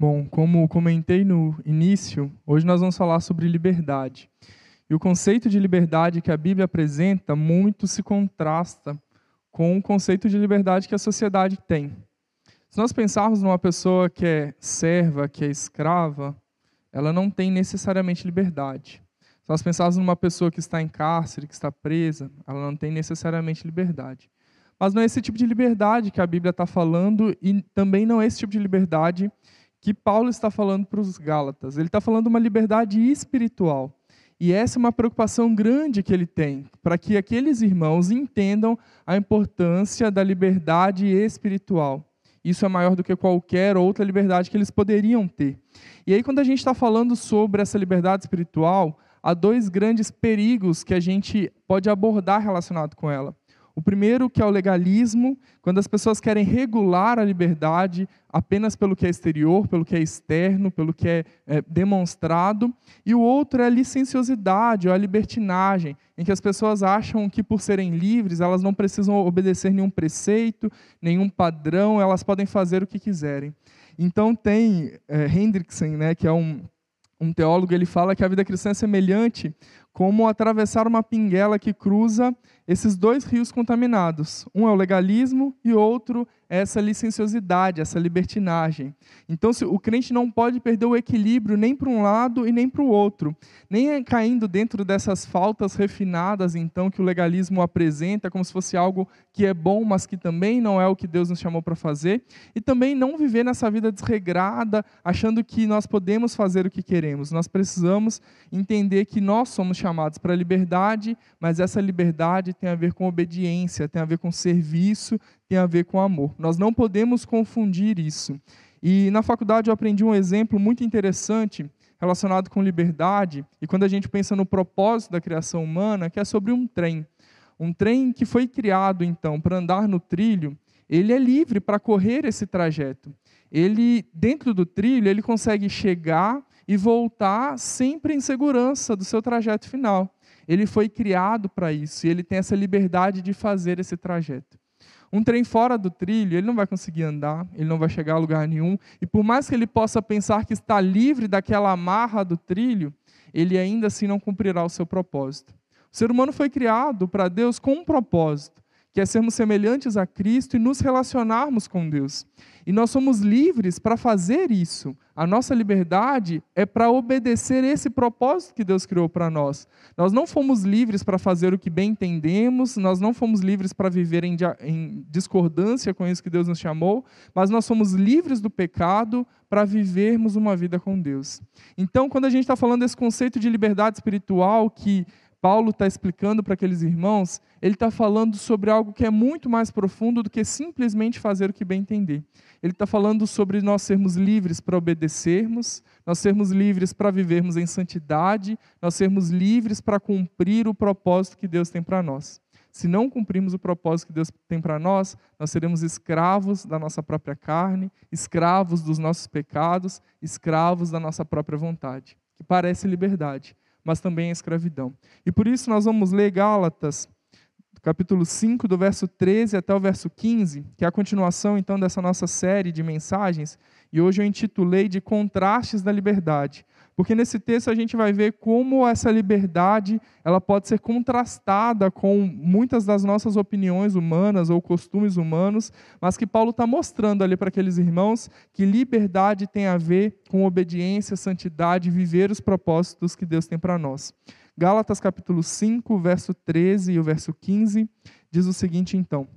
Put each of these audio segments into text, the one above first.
Bom, como comentei no início, hoje nós vamos falar sobre liberdade. E o conceito de liberdade que a Bíblia apresenta muito se contrasta com o conceito de liberdade que a sociedade tem. Se nós pensarmos numa pessoa que é serva, que é escrava, ela não tem necessariamente liberdade. Se nós pensarmos numa pessoa que está em cárcere, que está presa, ela não tem necessariamente liberdade. Mas não é esse tipo de liberdade que a Bíblia está falando e também não é esse tipo de liberdade que Paulo está falando para os Gálatas. Ele está falando uma liberdade espiritual. E essa é uma preocupação grande que ele tem, para que aqueles irmãos entendam a importância da liberdade espiritual. Isso é maior do que qualquer outra liberdade que eles poderiam ter. E aí, quando a gente está falando sobre essa liberdade espiritual, há dois grandes perigos que a gente pode abordar relacionado com ela. O primeiro, que é o legalismo, quando as pessoas querem regular a liberdade apenas pelo que é exterior, pelo que é externo, pelo que é, é demonstrado. E o outro é a licenciosidade, ou a libertinagem, em que as pessoas acham que, por serem livres, elas não precisam obedecer nenhum preceito, nenhum padrão, elas podem fazer o que quiserem. Então, tem é, Hendrickson, né, que é um, um teólogo, ele fala que a vida cristã é semelhante como atravessar uma pinguela que cruza esses dois rios contaminados. Um é o legalismo e outro essa licenciosidade, essa libertinagem. Então, o crente não pode perder o equilíbrio nem para um lado e nem para o outro. Nem é caindo dentro dessas faltas refinadas, então, que o legalismo apresenta, como se fosse algo que é bom, mas que também não é o que Deus nos chamou para fazer. E também não viver nessa vida desregrada, achando que nós podemos fazer o que queremos. Nós precisamos entender que nós somos chamados para a liberdade, mas essa liberdade tem a ver com obediência, tem a ver com serviço, tem a ver com amor. Nós não podemos confundir isso. E na faculdade eu aprendi um exemplo muito interessante relacionado com liberdade, e quando a gente pensa no propósito da criação humana, que é sobre um trem. Um trem que foi criado, então, para andar no trilho, ele é livre para correr esse trajeto. Ele, dentro do trilho, ele consegue chegar e voltar sempre em segurança do seu trajeto final. Ele foi criado para isso e ele tem essa liberdade de fazer esse trajeto. Um trem fora do trilho, ele não vai conseguir andar, ele não vai chegar a lugar nenhum, e por mais que ele possa pensar que está livre daquela amarra do trilho, ele ainda assim não cumprirá o seu propósito. O ser humano foi criado para Deus com um propósito, que é sermos semelhantes a Cristo e nos relacionarmos com Deus. E nós somos livres para fazer isso. A nossa liberdade é para obedecer esse propósito que Deus criou para nós. Nós não fomos livres para fazer o que bem entendemos, nós não fomos livres para viver em, em discordância com isso que Deus nos chamou, mas nós somos livres do pecado para vivermos uma vida com Deus. Então, quando a gente está falando desse conceito de liberdade espiritual que Paulo está explicando para aqueles irmãos, ele está falando sobre algo que é muito mais profundo do que simplesmente fazer o que bem entender. Ele está falando sobre nós sermos livres para obedecermos, nós sermos livres para vivermos em santidade, nós sermos livres para cumprir o propósito que Deus tem para nós. Se não cumprirmos o propósito que Deus tem para nós, nós seremos escravos da nossa própria carne, escravos dos nossos pecados, escravos da nossa própria vontade, que parece liberdade, mas também é escravidão. E por isso nós vamos ler Gálatas, capítulo 5, do verso 13 até o verso 15, que é a continuação então dessa nossa série de mensagens, e hoje eu intitulei de Contrastes da Liberdade. Porque nesse texto a gente vai ver como essa liberdade ela pode ser contrastada com muitas das nossas opiniões humanas ou costumes humanos, mas que Paulo está mostrando ali para aqueles irmãos que liberdade tem a ver com obediência, santidade, viver os propósitos que Deus tem para nós. Gálatas capítulo 5, verso 13 e o verso 15 diz o seguinte então: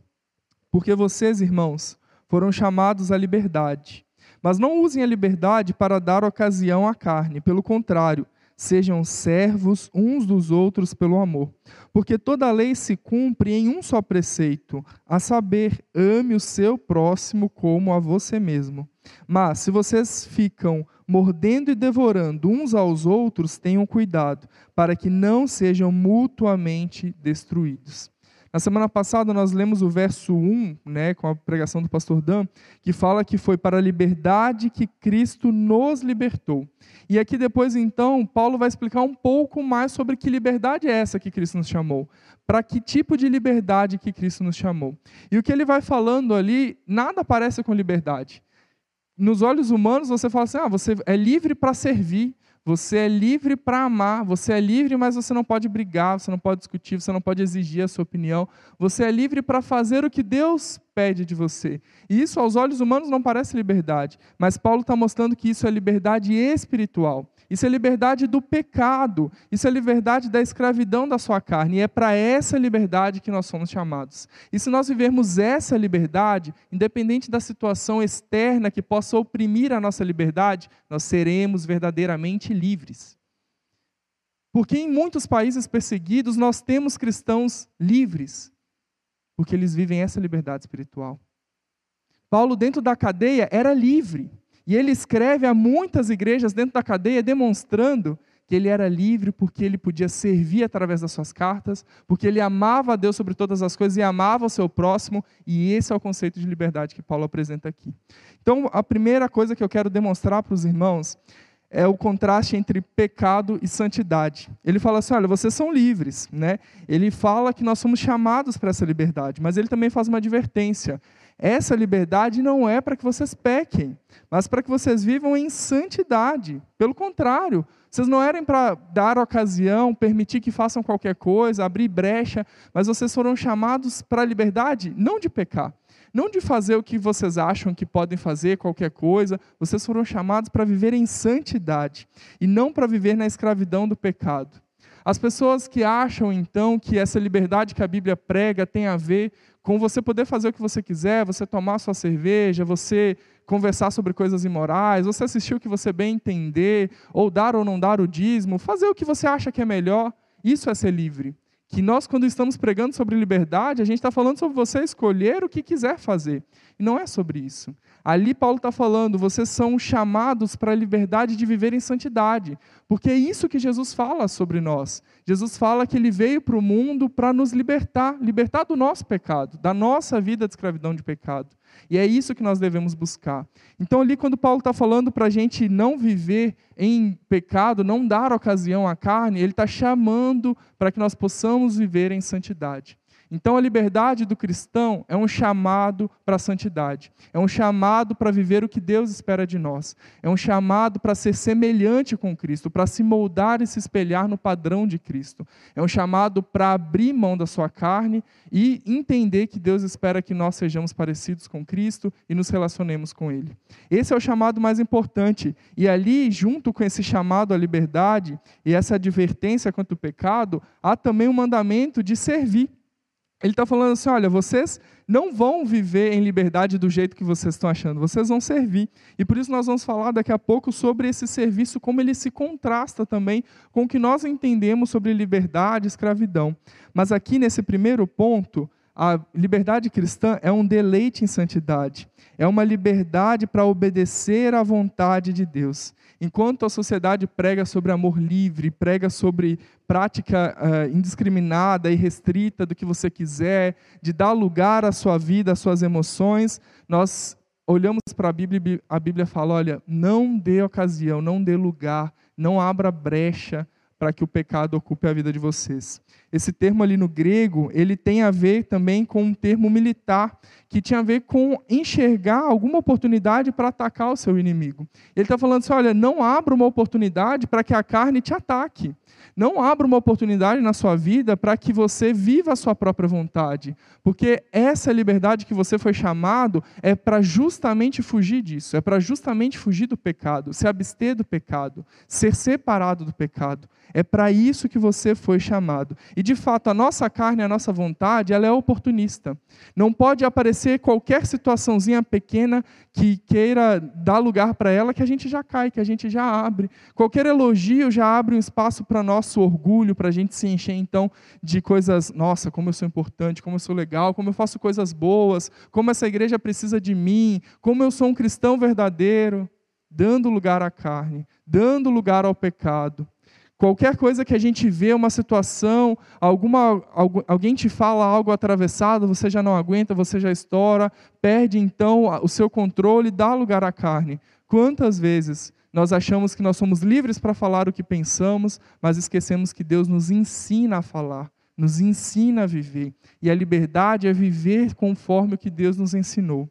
Porque vocês, irmãos, foram chamados à liberdade mas não usem a liberdade para dar ocasião à carne, pelo contrário, sejam servos uns dos outros pelo amor. Porque toda a lei se cumpre em um só preceito, a saber, ame o seu próximo como a você mesmo. Mas se vocês ficam mordendo e devorando uns aos outros, tenham cuidado, para que não sejam mutuamente destruídos. Na semana passada nós lemos o verso 1, né, com a pregação do pastor Dan, que fala que foi para a liberdade que Cristo nos libertou. E aqui depois então, Paulo vai explicar um pouco mais sobre que liberdade é essa que Cristo nos chamou. Para que tipo de liberdade que Cristo nos chamou. E o que ele vai falando ali, nada parece com liberdade. nos olhos humanos você fala assim: ah, você é livre para servir, você é livre para amar, você é livre, mas você não pode brigar, você não pode discutir, você não pode exigir a sua opinião. Você é livre para fazer o que Deus pede de você. E isso, aos olhos humanos, não parece liberdade, mas Paulo está mostrando que isso é liberdade espiritual. Isso é liberdade do pecado. Isso é liberdade da escravidão da sua carne. E é para essa liberdade que nós somos chamados. E se nós vivermos essa liberdade, independente da situação externa que possa oprimir a nossa liberdade, nós seremos verdadeiramente livres. Porque em muitos países perseguidos nós temos cristãos livres, porque eles vivem essa liberdade espiritual. Paulo, dentro da cadeia, era livre. E ele escreve a muitas igrejas dentro da cadeia, demonstrando que ele era livre porque ele podia servir através das suas cartas, porque ele amava a Deus sobre todas as coisas e amava o seu próximo, e esse é o conceito de liberdade que Paulo apresenta aqui. Então, a primeira coisa que eu quero demonstrar para os irmãos é o contraste entre pecado e santidade. Ele fala assim: olha, vocês são livres, né? Ele fala que nós somos chamados para essa liberdade, mas ele também faz uma advertência. Essa liberdade não é para que vocês pequem, mas para que vocês vivam em santidade. Pelo contrário, vocês não eram para dar ocasião, permitir que façam qualquer coisa, abrir brecha, mas vocês foram chamados para a liberdade não de pecar, não de fazer o que vocês acham que podem fazer, qualquer coisa, vocês foram chamados para viver em santidade e não para viver na escravidão do pecado. As pessoas que acham então que essa liberdade que a Bíblia prega tem a ver com você poder fazer o que você quiser, você tomar sua cerveja, você conversar sobre coisas imorais, você assistir o que você bem entender, ou dar ou não dar o dízimo, fazer o que você acha que é melhor, isso é ser livre. Que nós, quando estamos pregando sobre liberdade, a gente está falando sobre você escolher o que quiser fazer. E não é sobre isso. Ali Paulo está falando, vocês são chamados para a liberdade de viver em santidade, porque é isso que Jesus fala sobre nós. Jesus fala que ele veio para o mundo para nos libertar, libertar do nosso pecado, da nossa vida de escravidão de pecado. E é isso que nós devemos buscar. Então, ali, quando Paulo está falando para a gente não viver em pecado, não dar ocasião à carne, ele está chamando para que nós possamos viver em santidade. Então, a liberdade do cristão é um chamado para a santidade, é um chamado para viver o que Deus espera de nós, é um chamado para ser semelhante com Cristo, para se moldar e se espelhar no padrão de Cristo, é um chamado para abrir mão da sua carne e entender que Deus espera que nós sejamos parecidos com Cristo e nos relacionemos com Ele. Esse é o chamado mais importante, e ali, junto com esse chamado à liberdade e essa advertência quanto ao pecado, há também o um mandamento de servir. Ele está falando assim: olha, vocês não vão viver em liberdade do jeito que vocês estão achando, vocês vão servir. E por isso nós vamos falar daqui a pouco sobre esse serviço, como ele se contrasta também com o que nós entendemos sobre liberdade e escravidão. Mas aqui nesse primeiro ponto, a liberdade cristã é um deleite em santidade, é uma liberdade para obedecer à vontade de Deus. Enquanto a sociedade prega sobre amor livre, prega sobre prática uh, indiscriminada e restrita do que você quiser, de dar lugar à sua vida, às suas emoções, nós olhamos para a Bíblia e a Bíblia fala: olha, não dê ocasião, não dê lugar, não abra brecha para que o pecado ocupe a vida de vocês. Esse termo ali no grego, ele tem a ver também com um termo militar, que tinha a ver com enxergar alguma oportunidade para atacar o seu inimigo. Ele está falando assim: olha, não abra uma oportunidade para que a carne te ataque. Não abra uma oportunidade na sua vida para que você viva a sua própria vontade, porque essa liberdade que você foi chamado é para justamente fugir disso, é para justamente fugir do pecado, se abster do pecado, ser separado do pecado. É para isso que você foi chamado. De fato, a nossa carne, a nossa vontade, ela é oportunista. Não pode aparecer qualquer situaçãozinha pequena que queira dar lugar para ela que a gente já cai, que a gente já abre. Qualquer elogio já abre um espaço para nosso orgulho, para a gente se encher então de coisas, nossa, como eu sou importante, como eu sou legal, como eu faço coisas boas, como essa igreja precisa de mim, como eu sou um cristão verdadeiro, dando lugar à carne, dando lugar ao pecado. Qualquer coisa que a gente vê, uma situação, alguma, alguém te fala algo atravessado, você já não aguenta, você já estoura, perde então o seu controle, dá lugar à carne. Quantas vezes nós achamos que nós somos livres para falar o que pensamos, mas esquecemos que Deus nos ensina a falar, nos ensina a viver. E a liberdade é viver conforme o que Deus nos ensinou.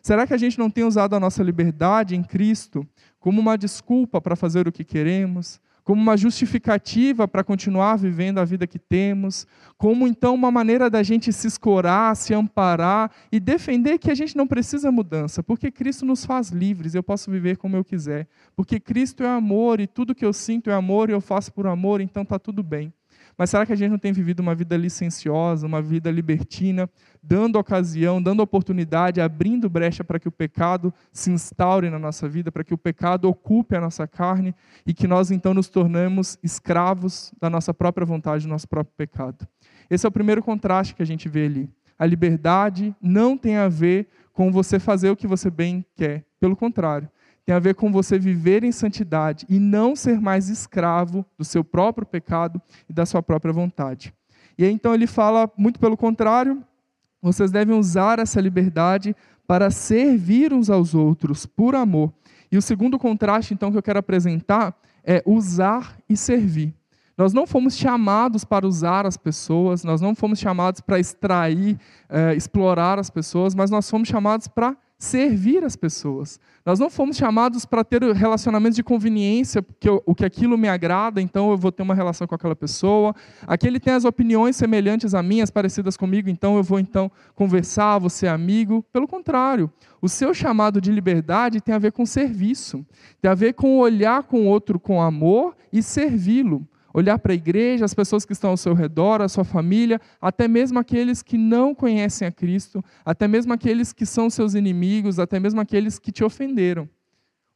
Será que a gente não tem usado a nossa liberdade em Cristo como uma desculpa para fazer o que queremos, como uma justificativa para continuar vivendo a vida que temos, como então uma maneira da gente se escorar, se amparar e defender que a gente não precisa mudança, porque Cristo nos faz livres, eu posso viver como eu quiser, porque Cristo é amor e tudo que eu sinto é amor e eu faço por amor, então está tudo bem. Mas será que a gente não tem vivido uma vida licenciosa, uma vida libertina, dando ocasião, dando oportunidade, abrindo brecha para que o pecado se instaure na nossa vida, para que o pecado ocupe a nossa carne e que nós então nos tornemos escravos da nossa própria vontade, do nosso próprio pecado? Esse é o primeiro contraste que a gente vê ali. A liberdade não tem a ver com você fazer o que você bem quer. Pelo contrário, tem a ver com você viver em santidade e não ser mais escravo do seu próprio pecado e da sua própria vontade. E aí então ele fala, muito pelo contrário, vocês devem usar essa liberdade para servir uns aos outros por amor. E o segundo contraste então que eu quero apresentar é usar e servir. Nós não fomos chamados para usar as pessoas, nós não fomos chamados para extrair, eh, explorar as pessoas, mas nós fomos chamados para servir as pessoas. Nós não fomos chamados para ter relacionamentos de conveniência, porque o que aquilo me agrada, então eu vou ter uma relação com aquela pessoa. Aquele tem as opiniões semelhantes a minhas, parecidas comigo, então eu vou então conversar, vou ser amigo. Pelo contrário, o seu chamado de liberdade tem a ver com serviço, tem a ver com olhar com o outro com amor e servi-lo olhar para a igreja, as pessoas que estão ao seu redor, a sua família, até mesmo aqueles que não conhecem a Cristo, até mesmo aqueles que são seus inimigos, até mesmo aqueles que te ofenderam.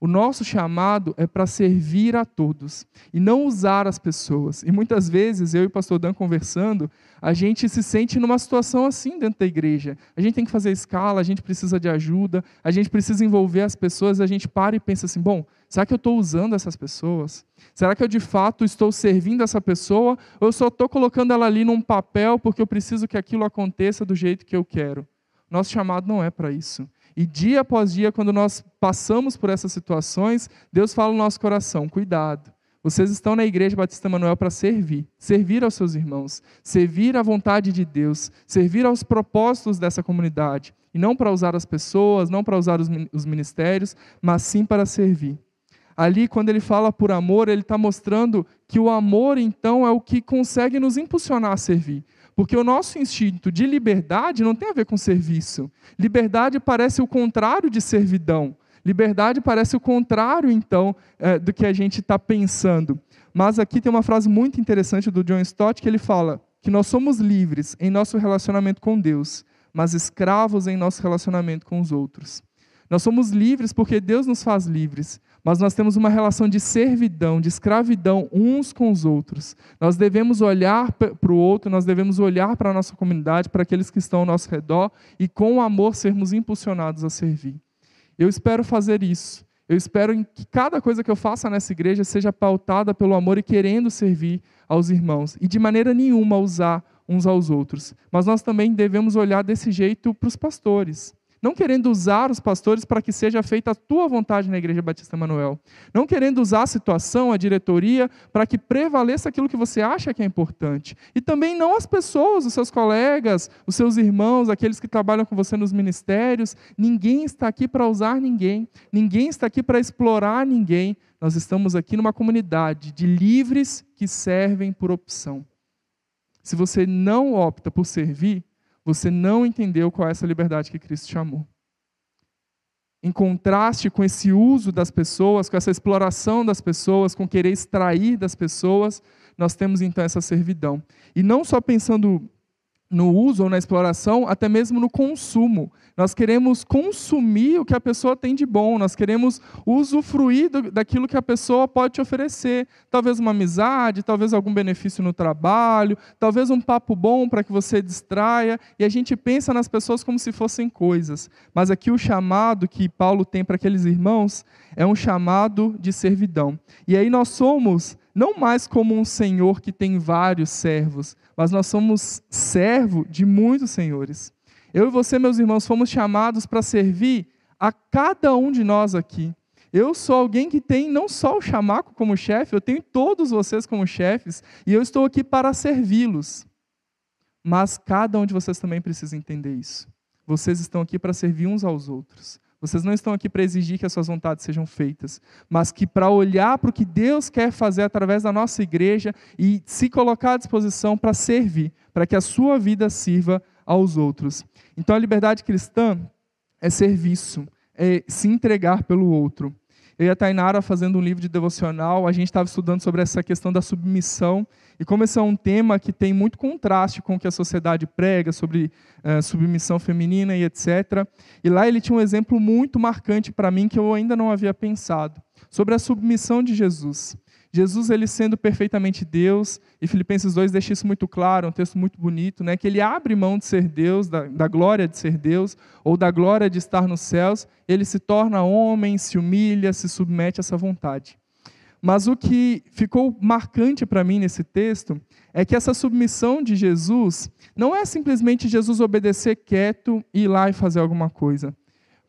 O nosso chamado é para servir a todos e não usar as pessoas. E muitas vezes, eu e o pastor Dan conversando, a gente se sente numa situação assim dentro da igreja. A gente tem que fazer escala, a gente precisa de ajuda, a gente precisa envolver as pessoas, a gente para e pensa assim: bom, será que eu estou usando essas pessoas? Será que eu de fato estou servindo essa pessoa ou eu só estou colocando ela ali num papel porque eu preciso que aquilo aconteça do jeito que eu quero? Nosso chamado não é para isso. E dia após dia, quando nós passamos por essas situações, Deus fala no nosso coração: cuidado. Vocês estão na Igreja Batista Manuel para servir, servir aos seus irmãos, servir à vontade de Deus, servir aos propósitos dessa comunidade. E não para usar as pessoas, não para usar os ministérios, mas sim para servir. Ali, quando ele fala por amor, ele está mostrando que o amor, então, é o que consegue nos impulsionar a servir. Porque o nosso instinto de liberdade não tem a ver com serviço. Liberdade parece o contrário de servidão. Liberdade parece o contrário, então, é, do que a gente está pensando. Mas aqui tem uma frase muito interessante do John Stott que ele fala que nós somos livres em nosso relacionamento com Deus, mas escravos em nosso relacionamento com os outros. Nós somos livres porque Deus nos faz livres, mas nós temos uma relação de servidão, de escravidão uns com os outros. Nós devemos olhar para o outro, nós devemos olhar para a nossa comunidade, para aqueles que estão ao nosso redor e com amor sermos impulsionados a servir. Eu espero fazer isso. Eu espero que cada coisa que eu faça nessa igreja seja pautada pelo amor e querendo servir aos irmãos e de maneira nenhuma usar uns aos outros. Mas nós também devemos olhar desse jeito para os pastores. Não querendo usar os pastores para que seja feita a tua vontade na Igreja Batista Manuel. Não querendo usar a situação, a diretoria, para que prevaleça aquilo que você acha que é importante. E também não as pessoas, os seus colegas, os seus irmãos, aqueles que trabalham com você nos ministérios. Ninguém está aqui para usar ninguém. Ninguém está aqui para explorar ninguém. Nós estamos aqui numa comunidade de livres que servem por opção. Se você não opta por servir, você não entendeu qual é essa liberdade que Cristo chamou. Em contraste com esse uso das pessoas, com essa exploração das pessoas, com querer extrair das pessoas, nós temos então essa servidão. E não só pensando no uso ou na exploração, até mesmo no consumo. Nós queremos consumir o que a pessoa tem de bom, nós queremos usufruir do, daquilo que a pessoa pode te oferecer. Talvez uma amizade, talvez algum benefício no trabalho, talvez um papo bom para que você distraia. E a gente pensa nas pessoas como se fossem coisas. Mas aqui o chamado que Paulo tem para aqueles irmãos é um chamado de servidão. E aí nós somos não mais como um senhor que tem vários servos, mas nós somos servo de muitos senhores. Eu e você, meus irmãos, fomos chamados para servir a cada um de nós aqui. Eu sou alguém que tem não só o chamaco como chefe, eu tenho todos vocês como chefes, e eu estou aqui para servi-los. Mas cada um de vocês também precisa entender isso. vocês estão aqui para servir uns aos outros. Vocês não estão aqui para exigir que as suas vontades sejam feitas, mas que para olhar para o que Deus quer fazer através da nossa igreja e se colocar à disposição para servir, para que a sua vida sirva aos outros. Então a liberdade cristã é serviço, é se entregar pelo outro. Eu e a Tainara, fazendo um livro de devocional, a gente estava estudando sobre essa questão da submissão. E como esse é um tema que tem muito contraste com o que a sociedade prega sobre uh, submissão feminina e etc. E lá ele tinha um exemplo muito marcante para mim que eu ainda não havia pensado, sobre a submissão de Jesus. Jesus ele sendo perfeitamente Deus, e Filipenses 2 deixa isso muito claro, é um texto muito bonito, né, que ele abre mão de ser Deus, da, da glória de ser Deus, ou da glória de estar nos céus, ele se torna homem, se humilha, se submete a essa vontade. Mas o que ficou marcante para mim nesse texto é que essa submissão de Jesus não é simplesmente Jesus obedecer quieto e ir lá e fazer alguma coisa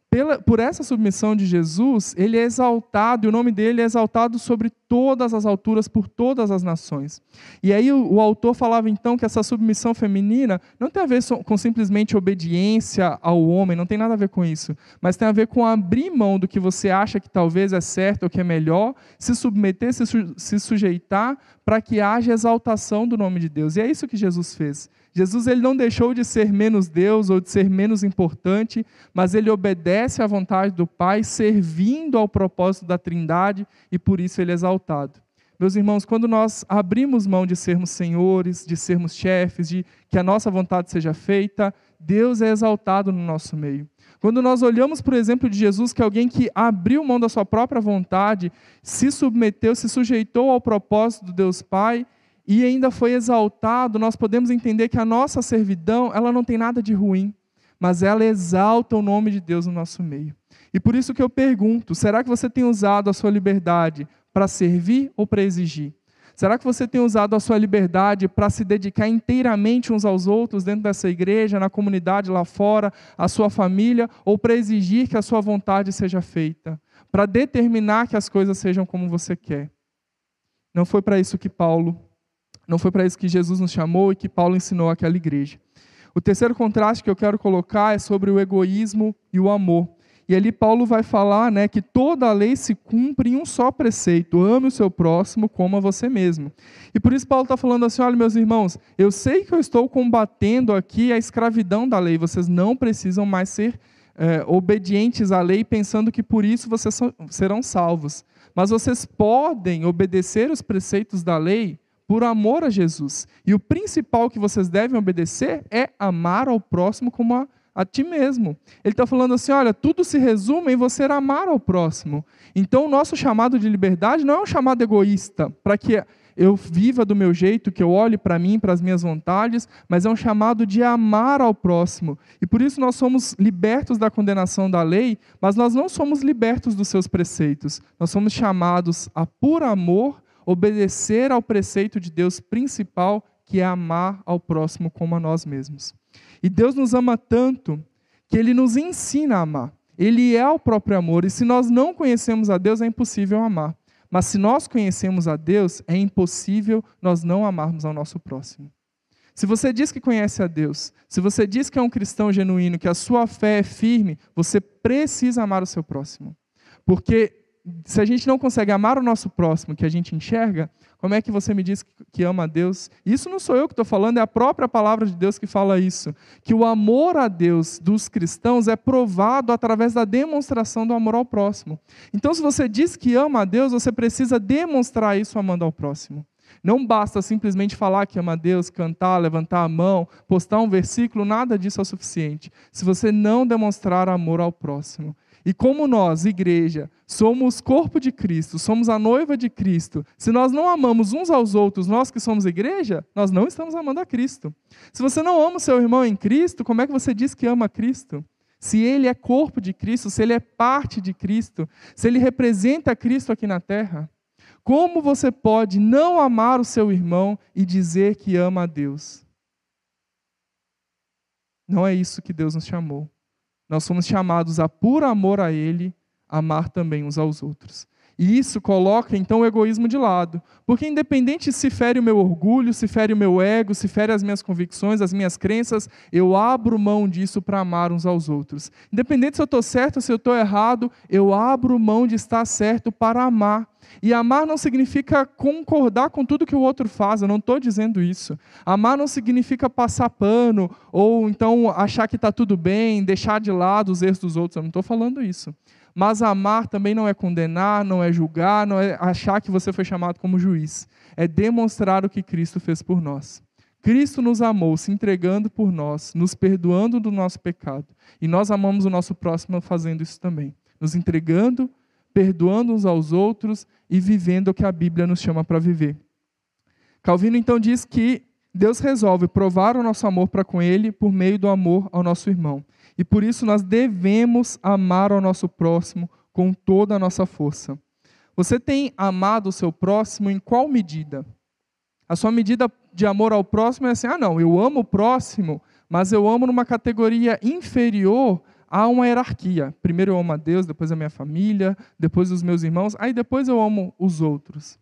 pela, por essa submissão de Jesus, ele é exaltado, e o nome dele é exaltado sobre todas as alturas, por todas as nações. E aí o, o autor falava então que essa submissão feminina não tem a ver com simplesmente obediência ao homem, não tem nada a ver com isso, mas tem a ver com abrir mão do que você acha que talvez é certo ou que é melhor, se submeter, se, su, se sujeitar, para que haja exaltação do nome de Deus. E é isso que Jesus fez. Jesus ele não deixou de ser menos Deus ou de ser menos importante, mas ele obedece à vontade do Pai, servindo ao propósito da Trindade e por isso ele é exaltado. Meus irmãos, quando nós abrimos mão de sermos senhores, de sermos chefes, de que a nossa vontade seja feita, Deus é exaltado no nosso meio. Quando nós olhamos para o exemplo de Jesus, que é alguém que abriu mão da sua própria vontade, se submeteu, se sujeitou ao propósito do Deus Pai, e ainda foi exaltado, nós podemos entender que a nossa servidão, ela não tem nada de ruim, mas ela exalta o nome de Deus no nosso meio. E por isso que eu pergunto, será que você tem usado a sua liberdade para servir ou para exigir? Será que você tem usado a sua liberdade para se dedicar inteiramente uns aos outros dentro dessa igreja, na comunidade lá fora, a sua família, ou para exigir que a sua vontade seja feita? Para determinar que as coisas sejam como você quer? Não foi para isso que Paulo não foi para isso que Jesus nos chamou e que Paulo ensinou àquela igreja. O terceiro contraste que eu quero colocar é sobre o egoísmo e o amor. E ali Paulo vai falar né, que toda a lei se cumpre em um só preceito: ame o seu próximo como a você mesmo. E por isso Paulo está falando assim: olha, meus irmãos, eu sei que eu estou combatendo aqui a escravidão da lei, vocês não precisam mais ser é, obedientes à lei, pensando que por isso vocês serão salvos. Mas vocês podem obedecer os preceitos da lei por amor a Jesus. E o principal que vocês devem obedecer é amar ao próximo como a, a ti mesmo. Ele está falando assim: olha, tudo se resume em você amar ao próximo. Então, o nosso chamado de liberdade não é um chamado egoísta, para que eu viva do meu jeito, que eu olhe para mim, para as minhas vontades, mas é um chamado de amar ao próximo. E por isso nós somos libertos da condenação da lei, mas nós não somos libertos dos seus preceitos. Nós somos chamados a, por amor, obedecer ao preceito de Deus principal, que é amar ao próximo como a nós mesmos. E Deus nos ama tanto que ele nos ensina a amar. Ele é o próprio amor, e se nós não conhecemos a Deus, é impossível amar. Mas se nós conhecemos a Deus, é impossível nós não amarmos ao nosso próximo. Se você diz que conhece a Deus, se você diz que é um cristão genuíno, que a sua fé é firme, você precisa amar o seu próximo. Porque se a gente não consegue amar o nosso próximo que a gente enxerga, como é que você me diz que ama a Deus? Isso não sou eu que estou falando, é a própria palavra de Deus que fala isso. Que o amor a Deus dos cristãos é provado através da demonstração do amor ao próximo. Então, se você diz que ama a Deus, você precisa demonstrar isso amando ao próximo. Não basta simplesmente falar que ama a Deus, cantar, levantar a mão, postar um versículo, nada disso é o suficiente. Se você não demonstrar amor ao próximo. E como nós, igreja, somos corpo de Cristo, somos a noiva de Cristo, se nós não amamos uns aos outros, nós que somos igreja, nós não estamos amando a Cristo. Se você não ama o seu irmão em Cristo, como é que você diz que ama a Cristo? Se ele é corpo de Cristo, se ele é parte de Cristo, se ele representa Cristo aqui na terra, como você pode não amar o seu irmão e dizer que ama a Deus? Não é isso que Deus nos chamou. Nós somos chamados a, por amor a Ele, amar também uns aos outros. E isso coloca então o egoísmo de lado. Porque independente se fere o meu orgulho, se fere o meu ego, se fere as minhas convicções, as minhas crenças, eu abro mão disso para amar uns aos outros. Independente se eu estou certo ou se eu estou errado, eu abro mão de estar certo para amar. E amar não significa concordar com tudo que o outro faz, eu não estou dizendo isso. Amar não significa passar pano, ou então achar que está tudo bem, deixar de lado os erros dos outros, eu não estou falando isso. Mas amar também não é condenar, não é julgar, não é achar que você foi chamado como juiz. É demonstrar o que Cristo fez por nós. Cristo nos amou, se entregando por nós, nos perdoando do nosso pecado. E nós amamos o nosso próximo fazendo isso também. Nos entregando, perdoando uns aos outros e vivendo o que a Bíblia nos chama para viver. Calvino então diz que Deus resolve provar o nosso amor para com Ele por meio do amor ao nosso irmão. E por isso nós devemos amar ao nosso próximo com toda a nossa força. Você tem amado o seu próximo em qual medida? A sua medida de amor ao próximo é assim: ah, não, eu amo o próximo, mas eu amo numa categoria inferior a uma hierarquia. Primeiro eu amo a Deus, depois a minha família, depois os meus irmãos, aí depois eu amo os outros.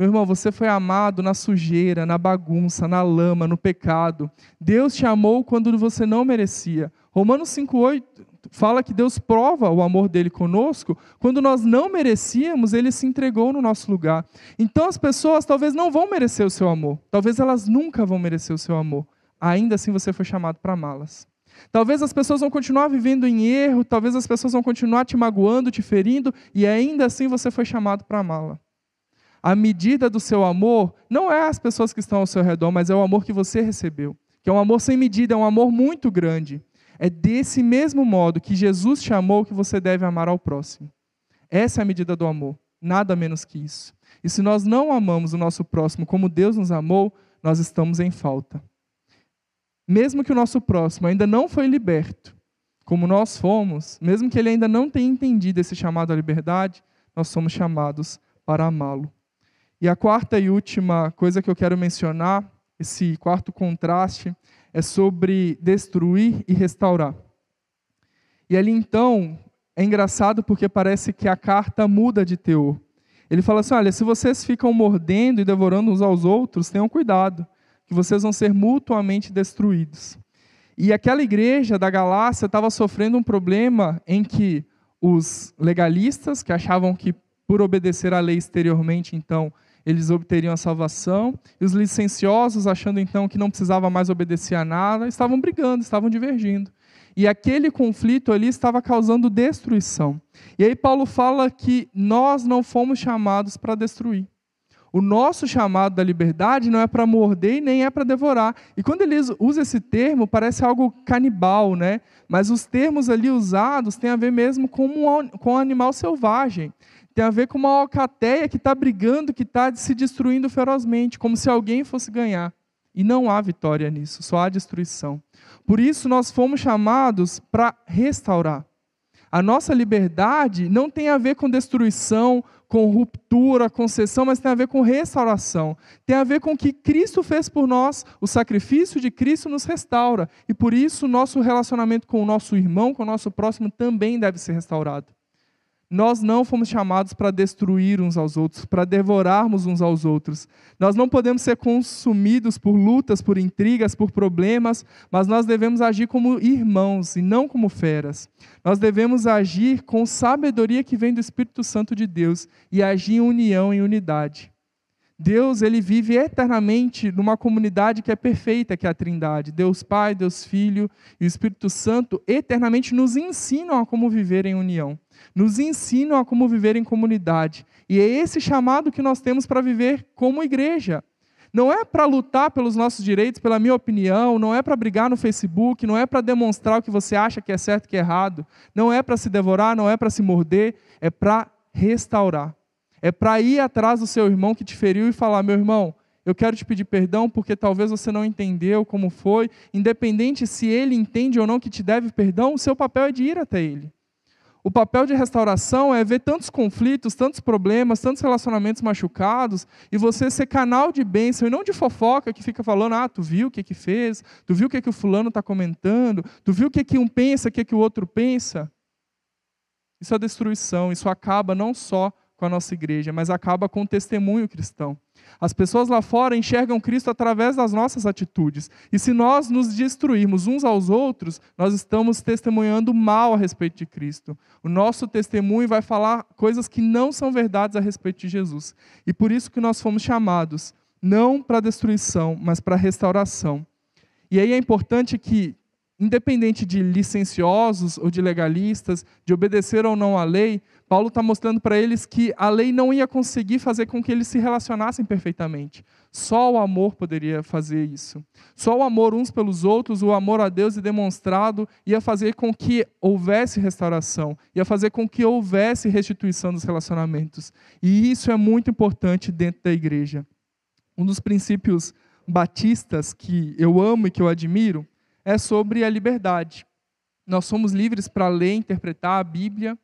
Meu irmão, você foi amado na sujeira, na bagunça, na lama, no pecado. Deus te amou quando você não merecia. Romanos 5,8 fala que Deus prova o amor dele conosco. Quando nós não merecíamos, ele se entregou no nosso lugar. Então as pessoas talvez não vão merecer o seu amor. Talvez elas nunca vão merecer o seu amor. Ainda assim você foi chamado para amá-las. Talvez as pessoas vão continuar vivendo em erro, talvez as pessoas vão continuar te magoando, te ferindo, e ainda assim você foi chamado para amá-la a medida do seu amor não é as pessoas que estão ao seu redor, mas é o amor que você recebeu. Que é um amor sem medida, é um amor muito grande. É desse mesmo modo que Jesus te amou que você deve amar ao próximo. Essa é a medida do amor, nada menos que isso. E se nós não amamos o nosso próximo como Deus nos amou, nós estamos em falta. Mesmo que o nosso próximo ainda não foi liberto, como nós fomos, mesmo que ele ainda não tenha entendido esse chamado à liberdade, nós somos chamados para amá-lo. E a quarta e última coisa que eu quero mencionar, esse quarto contraste, é sobre destruir e restaurar. E ali então, é engraçado porque parece que a carta muda de teor. Ele fala assim: olha, se vocês ficam mordendo e devorando uns aos outros, tenham cuidado, que vocês vão ser mutuamente destruídos. E aquela igreja da Galácia estava sofrendo um problema em que os legalistas, que achavam que por obedecer à lei exteriormente, então, eles obteriam a salvação, e os licenciosos, achando então que não precisava mais obedecer a nada, estavam brigando, estavam divergindo. E aquele conflito ali estava causando destruição. E aí Paulo fala que nós não fomos chamados para destruir. O nosso chamado da liberdade não é para morder e nem é para devorar. E quando ele usa esse termo, parece algo canibal, né? Mas os termos ali usados têm a ver mesmo com um, com um animal selvagem tem a ver com uma alcateia que está brigando, que está se destruindo ferozmente, como se alguém fosse ganhar. E não há vitória nisso, só há destruição. Por isso nós fomos chamados para restaurar. A nossa liberdade não tem a ver com destruição, com ruptura, concessão, mas tem a ver com restauração. Tem a ver com o que Cristo fez por nós, o sacrifício de Cristo nos restaura. E por isso nosso relacionamento com o nosso irmão, com o nosso próximo, também deve ser restaurado. Nós não fomos chamados para destruir uns aos outros, para devorarmos uns aos outros. Nós não podemos ser consumidos por lutas, por intrigas, por problemas, mas nós devemos agir como irmãos e não como feras. Nós devemos agir com sabedoria que vem do Espírito Santo de Deus e agir em união, em unidade. Deus, ele vive eternamente numa comunidade que é perfeita, que é a Trindade. Deus Pai, Deus Filho e o Espírito Santo eternamente nos ensinam a como viver em união nos ensinam a como viver em comunidade. E é esse chamado que nós temos para viver como igreja. Não é para lutar pelos nossos direitos, pela minha opinião, não é para brigar no Facebook, não é para demonstrar o que você acha que é certo e que é errado, não é para se devorar, não é para se morder, é para restaurar. É para ir atrás do seu irmão que te feriu e falar: meu irmão, eu quero te pedir perdão porque talvez você não entendeu como foi, independente se ele entende ou não que te deve perdão, o seu papel é de ir até ele. O papel de restauração é ver tantos conflitos, tantos problemas, tantos relacionamentos machucados, e você ser canal de bênção e não de fofoca que fica falando, ah, tu viu o que que fez, tu viu o que que o fulano está comentando, tu viu o que que um pensa, o que que o outro pensa. Isso é destruição, isso acaba não só com a nossa igreja, mas acaba com o testemunho cristão. As pessoas lá fora enxergam Cristo através das nossas atitudes. E se nós nos destruirmos uns aos outros, nós estamos testemunhando mal a respeito de Cristo. O nosso testemunho vai falar coisas que não são verdades a respeito de Jesus. E por isso que nós fomos chamados não para destruição, mas para restauração. E aí é importante que independente de licenciosos ou de legalistas, de obedecer ou não à lei, Paulo está mostrando para eles que a lei não ia conseguir fazer com que eles se relacionassem perfeitamente. Só o amor poderia fazer isso. Só o amor uns pelos outros, o amor a Deus e demonstrado, ia fazer com que houvesse restauração, ia fazer com que houvesse restituição dos relacionamentos. E isso é muito importante dentro da igreja. Um dos princípios batistas que eu amo e que eu admiro é sobre a liberdade. Nós somos livres para ler interpretar a Bíblia,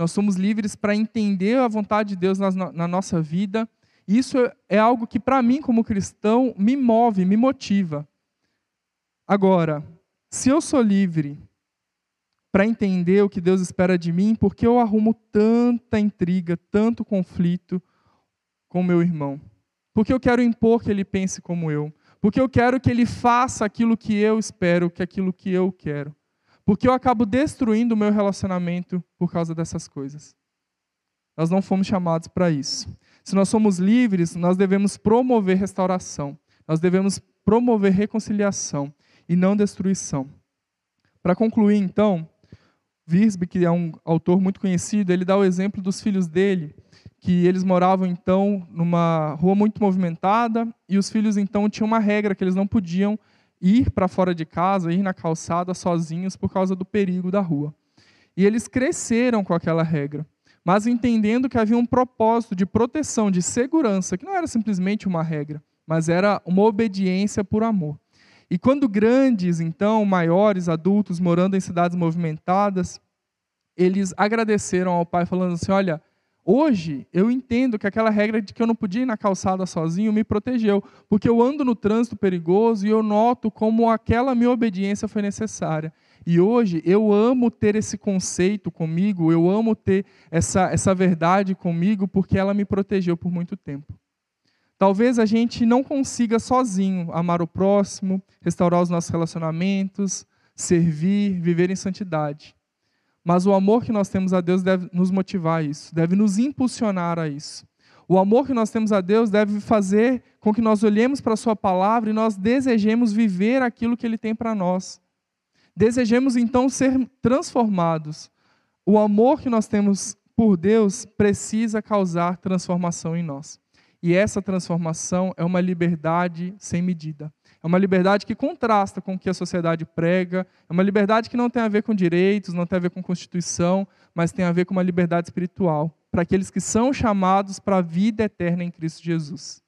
nós somos livres para entender a vontade de Deus na, na nossa vida. Isso é algo que, para mim, como cristão, me move, me motiva. Agora, se eu sou livre para entender o que Deus espera de mim, por que eu arrumo tanta intriga, tanto conflito com meu irmão? Porque eu quero impor que ele pense como eu. Porque eu quero que ele faça aquilo que eu espero, que aquilo que eu quero. Porque eu acabo destruindo o meu relacionamento por causa dessas coisas. Nós não fomos chamados para isso. Se nós somos livres, nós devemos promover restauração. Nós devemos promover reconciliação e não destruição. Para concluir, então, Wirsby, que é um autor muito conhecido, ele dá o exemplo dos filhos dele, que eles moravam então numa rua muito movimentada e os filhos então tinham uma regra que eles não podiam ir para fora de casa, ir na calçada sozinhos por causa do perigo da rua. E eles cresceram com aquela regra, mas entendendo que havia um propósito de proteção, de segurança, que não era simplesmente uma regra, mas era uma obediência por amor. E quando grandes, então, maiores, adultos, morando em cidades movimentadas, eles agradeceram ao pai, falando assim: Olha, Hoje, eu entendo que aquela regra de que eu não podia ir na calçada sozinho me protegeu, porque eu ando no trânsito perigoso e eu noto como aquela minha obediência foi necessária. E hoje eu amo ter esse conceito comigo, eu amo ter essa, essa verdade comigo, porque ela me protegeu por muito tempo. Talvez a gente não consiga sozinho amar o próximo, restaurar os nossos relacionamentos, servir, viver em santidade. Mas o amor que nós temos a Deus deve nos motivar a isso, deve nos impulsionar a isso. O amor que nós temos a Deus deve fazer com que nós olhemos para a Sua palavra e nós desejemos viver aquilo que Ele tem para nós. Desejemos então ser transformados. O amor que nós temos por Deus precisa causar transformação em nós. E essa transformação é uma liberdade sem medida. É uma liberdade que contrasta com o que a sociedade prega. É uma liberdade que não tem a ver com direitos, não tem a ver com constituição, mas tem a ver com uma liberdade espiritual para aqueles que são chamados para a vida eterna em Cristo Jesus.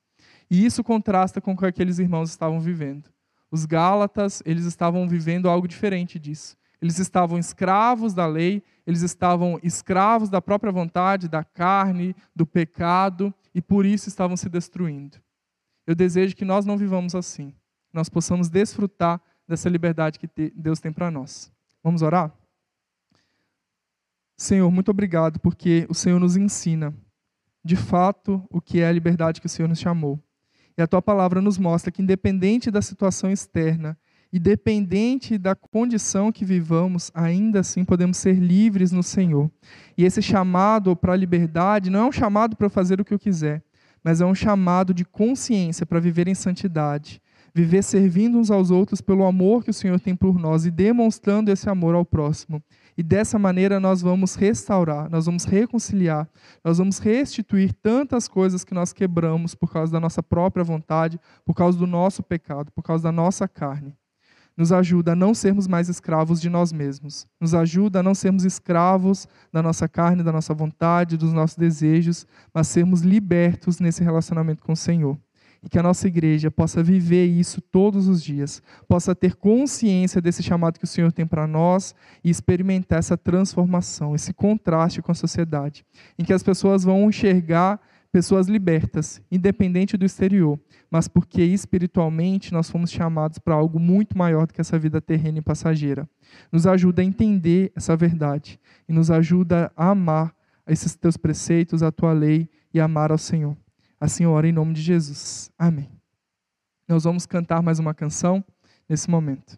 E isso contrasta com o que aqueles irmãos estavam vivendo. Os Gálatas, eles estavam vivendo algo diferente disso. Eles estavam escravos da lei, eles estavam escravos da própria vontade, da carne, do pecado, e por isso estavam se destruindo. Eu desejo que nós não vivamos assim nós possamos desfrutar dessa liberdade que Deus tem para nós. Vamos orar? Senhor, muito obrigado porque o Senhor nos ensina, de fato, o que é a liberdade que o Senhor nos chamou. E a tua palavra nos mostra que, independente da situação externa, independente da condição que vivamos, ainda assim podemos ser livres no Senhor. E esse chamado para a liberdade não é um chamado para fazer o que eu quiser, mas é um chamado de consciência para viver em santidade, viver servindo uns aos outros pelo amor que o Senhor tem por nós e demonstrando esse amor ao próximo. E dessa maneira nós vamos restaurar, nós vamos reconciliar, nós vamos restituir tantas coisas que nós quebramos por causa da nossa própria vontade, por causa do nosso pecado, por causa da nossa carne. Nos ajuda a não sermos mais escravos de nós mesmos. Nos ajuda a não sermos escravos da nossa carne, da nossa vontade, dos nossos desejos, mas sermos libertos nesse relacionamento com o Senhor e que a nossa igreja possa viver isso todos os dias, possa ter consciência desse chamado que o Senhor tem para nós e experimentar essa transformação, esse contraste com a sociedade, em que as pessoas vão enxergar pessoas libertas, independente do exterior, mas porque espiritualmente nós fomos chamados para algo muito maior do que essa vida terrena e passageira. Nos ajuda a entender essa verdade e nos ajuda a amar esses teus preceitos, a tua lei e amar ao Senhor. Assim eu oro em nome de Jesus. Amém. Nós vamos cantar mais uma canção nesse momento.